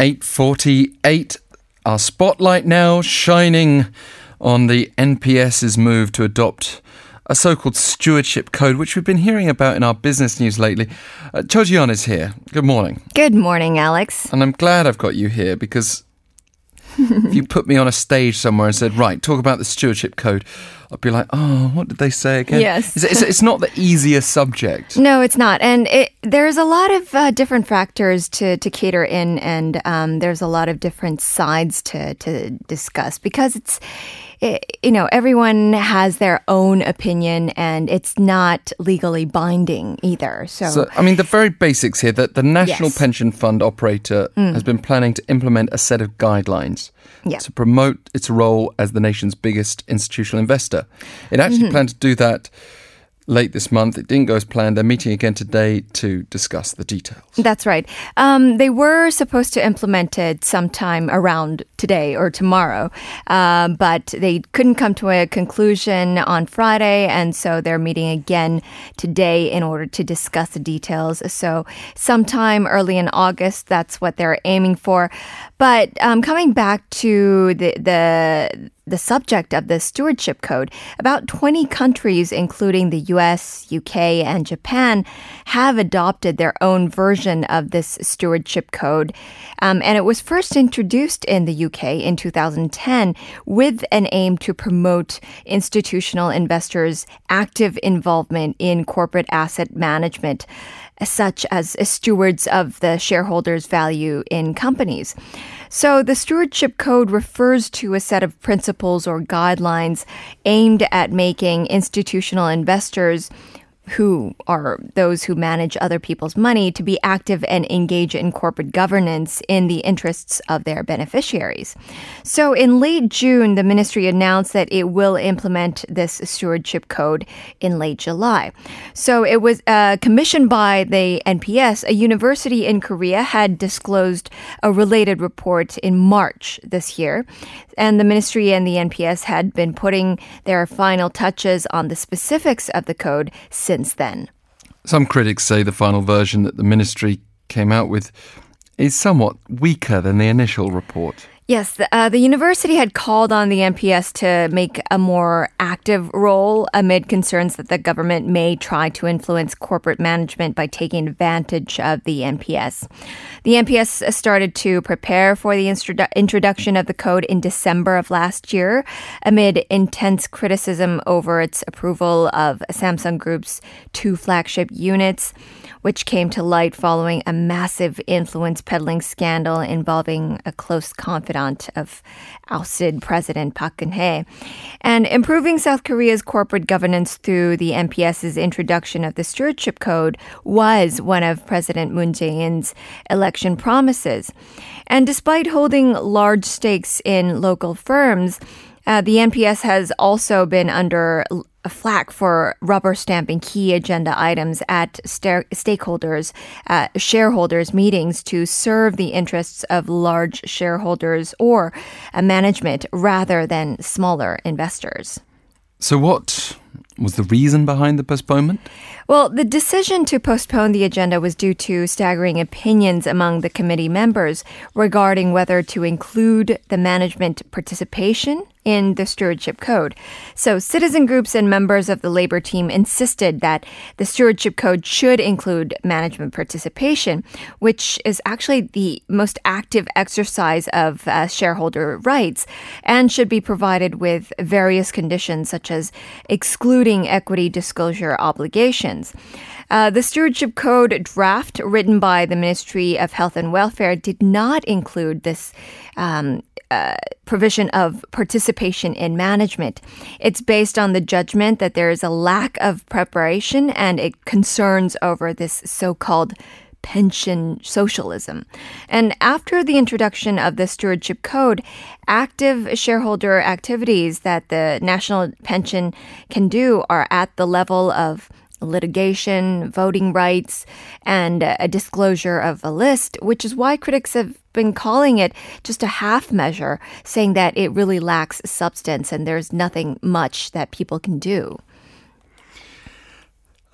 848. Our spotlight now shining on the NPS's move to adopt a so-called stewardship code, which we've been hearing about in our business news lately. Uh, Cho Ji-yeon is here. Good morning. Good morning, Alex. And I'm glad I've got you here because if you put me on a stage somewhere and said, right, talk about the stewardship code, I'd be like, oh, what did they say again? Yes. It's, it's, it's not the easiest subject. No, it's not, and it, there's a lot of uh, different factors to to cater in, and um, there's a lot of different sides to to discuss because it's. It, you know, everyone has their own opinion, and it's not legally binding either. So, So, I mean, the very basics here that the National Yes. Mm. Pension Fund operator has been planning to implement a set of guidelines Yeah. to promote its role as the nation's biggest institutional investor. It actually Mm-hmm. planned to do that late this month. It didn't go as planned. They're meeting again today to discuss the details. That's right. Um, they were supposed to implement it sometime around today or tomorrow, uh, but they couldn't come to a conclusion on Friday, and so they're meeting again today in order to discuss the details. So, sometime early in August, that's what they're aiming for. But um, coming back to the the the subject of the stewardship code, about 20 countries, including the US, UK, and Japan, have adopted their own version of this stewardship code. Um, and it was first introduced in the UK in 2010 with an aim to promote institutional investors' active involvement in corporate asset management such as stewards of the shareholders' value in companies. So the stewardship code refers to a set of principles or guidelines aimed at making institutional investors who are those who manage other people's money to be active and engage in corporate governance in the interests of their beneficiaries. So in late June, the ministry announced that it will implement this stewardship code in late July. So it was uh, commissioned by the NPS. A university in Korea had disclosed a related report in March this year. And the ministry and the NPS had been putting their final touches on the specifics of the code since then. Some critics say the final version that the ministry came out with is somewhat weaker than the initial report. Yes, the, uh, the university had called on the NPS to make a more active role amid concerns that the government may try to influence corporate management by taking advantage of the NPS. The NPS started to prepare for the introdu- introduction of the code in December of last year amid intense criticism over its approval of Samsung Group's two flagship units which came to light following a massive influence peddling scandal involving a close confidant of ousted President Park Geun-hye. And improving South Korea's corporate governance through the NPS's introduction of the stewardship code was one of President Moon Jae-in's election promises. And despite holding large stakes in local firms, uh, the NPS has also been under flack for rubber stamping key agenda items at sta- stakeholders, uh, shareholders meetings to serve the interests of large shareholders or management rather than smaller investors. So, what was the reason behind the postponement? Well, the decision to postpone the agenda was due to staggering opinions among the committee members regarding whether to include the management participation in the stewardship code. So, citizen groups and members of the labor team insisted that the stewardship code should include management participation, which is actually the most active exercise of uh, shareholder rights and should be provided with various conditions such as excluding equity disclosure obligations. Uh, the stewardship code draft written by the Ministry of Health and Welfare did not include this um, uh, provision of participation in management. It's based on the judgment that there is a lack of preparation and it concerns over this so called pension socialism. And after the introduction of the stewardship code, active shareholder activities that the national pension can do are at the level of litigation, voting rights, and a disclosure of a list, which is why critics have been calling it just a half measure, saying that it really lacks substance and there's nothing much that people can do.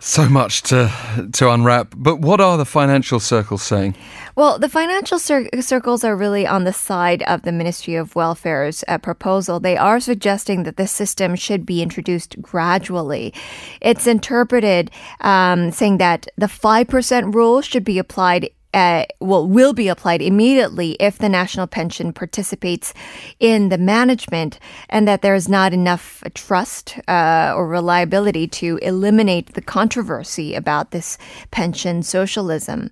So much to to unwrap. But what are the financial circles saying? Well, the financial cir- circles are really on the side of the Ministry of Welfare's uh, proposal. They are suggesting that the system should be introduced gradually. It's interpreted um, saying that the 5% rule should be applied uh, will be applied immediately if the national pension participates in the management and that there is not enough trust uh, or reliability to eliminate the controversy about this pension socialism.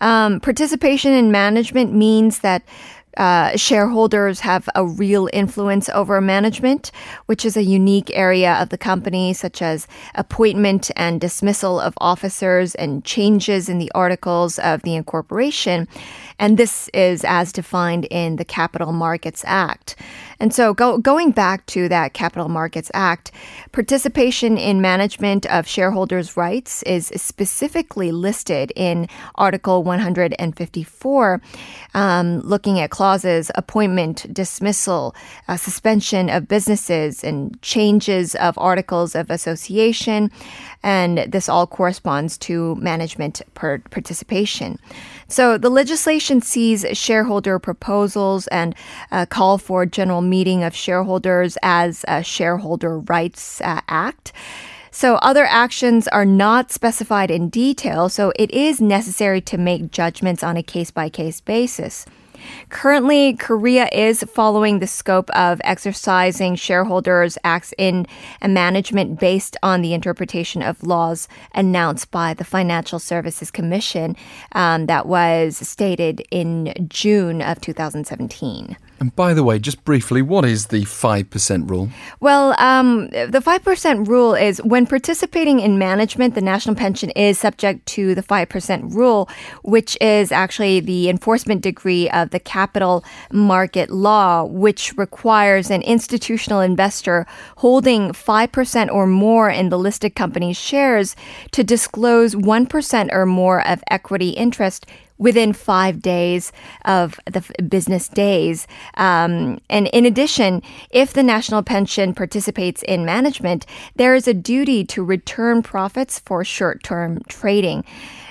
Um, participation in management means that uh, shareholders have a real influence over management, which is a unique area of the company, such as appointment and dismissal of officers and changes in the articles of the incorporation. And this is as defined in the Capital Markets Act. And so go, going back to that Capital Markets Act, participation in management of shareholders' rights is specifically listed in Article 154, um, looking at clauses appointment, dismissal, uh, suspension of businesses, and changes of articles of association. And this all corresponds to management per- participation. So the legislation sees shareholder proposals and uh, call for general meeting of shareholders as a shareholder rights uh, act. So other actions are not specified in detail, so it is necessary to make judgments on a case by case basis. Currently, Korea is following the scope of exercising shareholders' acts in a management based on the interpretation of laws announced by the Financial Services Commission um, that was stated in June of 2017. And by the way, just briefly, what is the 5% rule? Well, um, the 5% rule is when participating in management, the national pension is subject to the 5% rule, which is actually the enforcement decree of the capital market law, which requires an institutional investor holding 5% or more in the listed company's shares to disclose 1% or more of equity interest within five days of the business days. Um, and in addition, if the national pension participates in management, there is a duty to return profits for short term trading.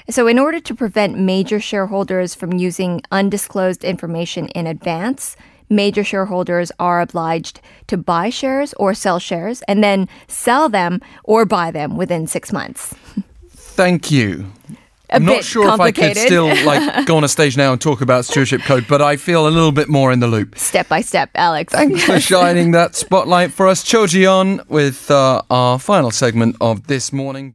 So, in order to prevent major shareholders from using undisclosed information in advance, major shareholders are obliged to buy shares or sell shares and then sell them or buy them within six months. Thank you. A I'm not sure if I could still like go on a stage now and talk about stewardship code, but I feel a little bit more in the loop. Step by step, Alex. Thanks for shining that spotlight for us, Cho Ji-yeon, with uh, our final segment of this morning.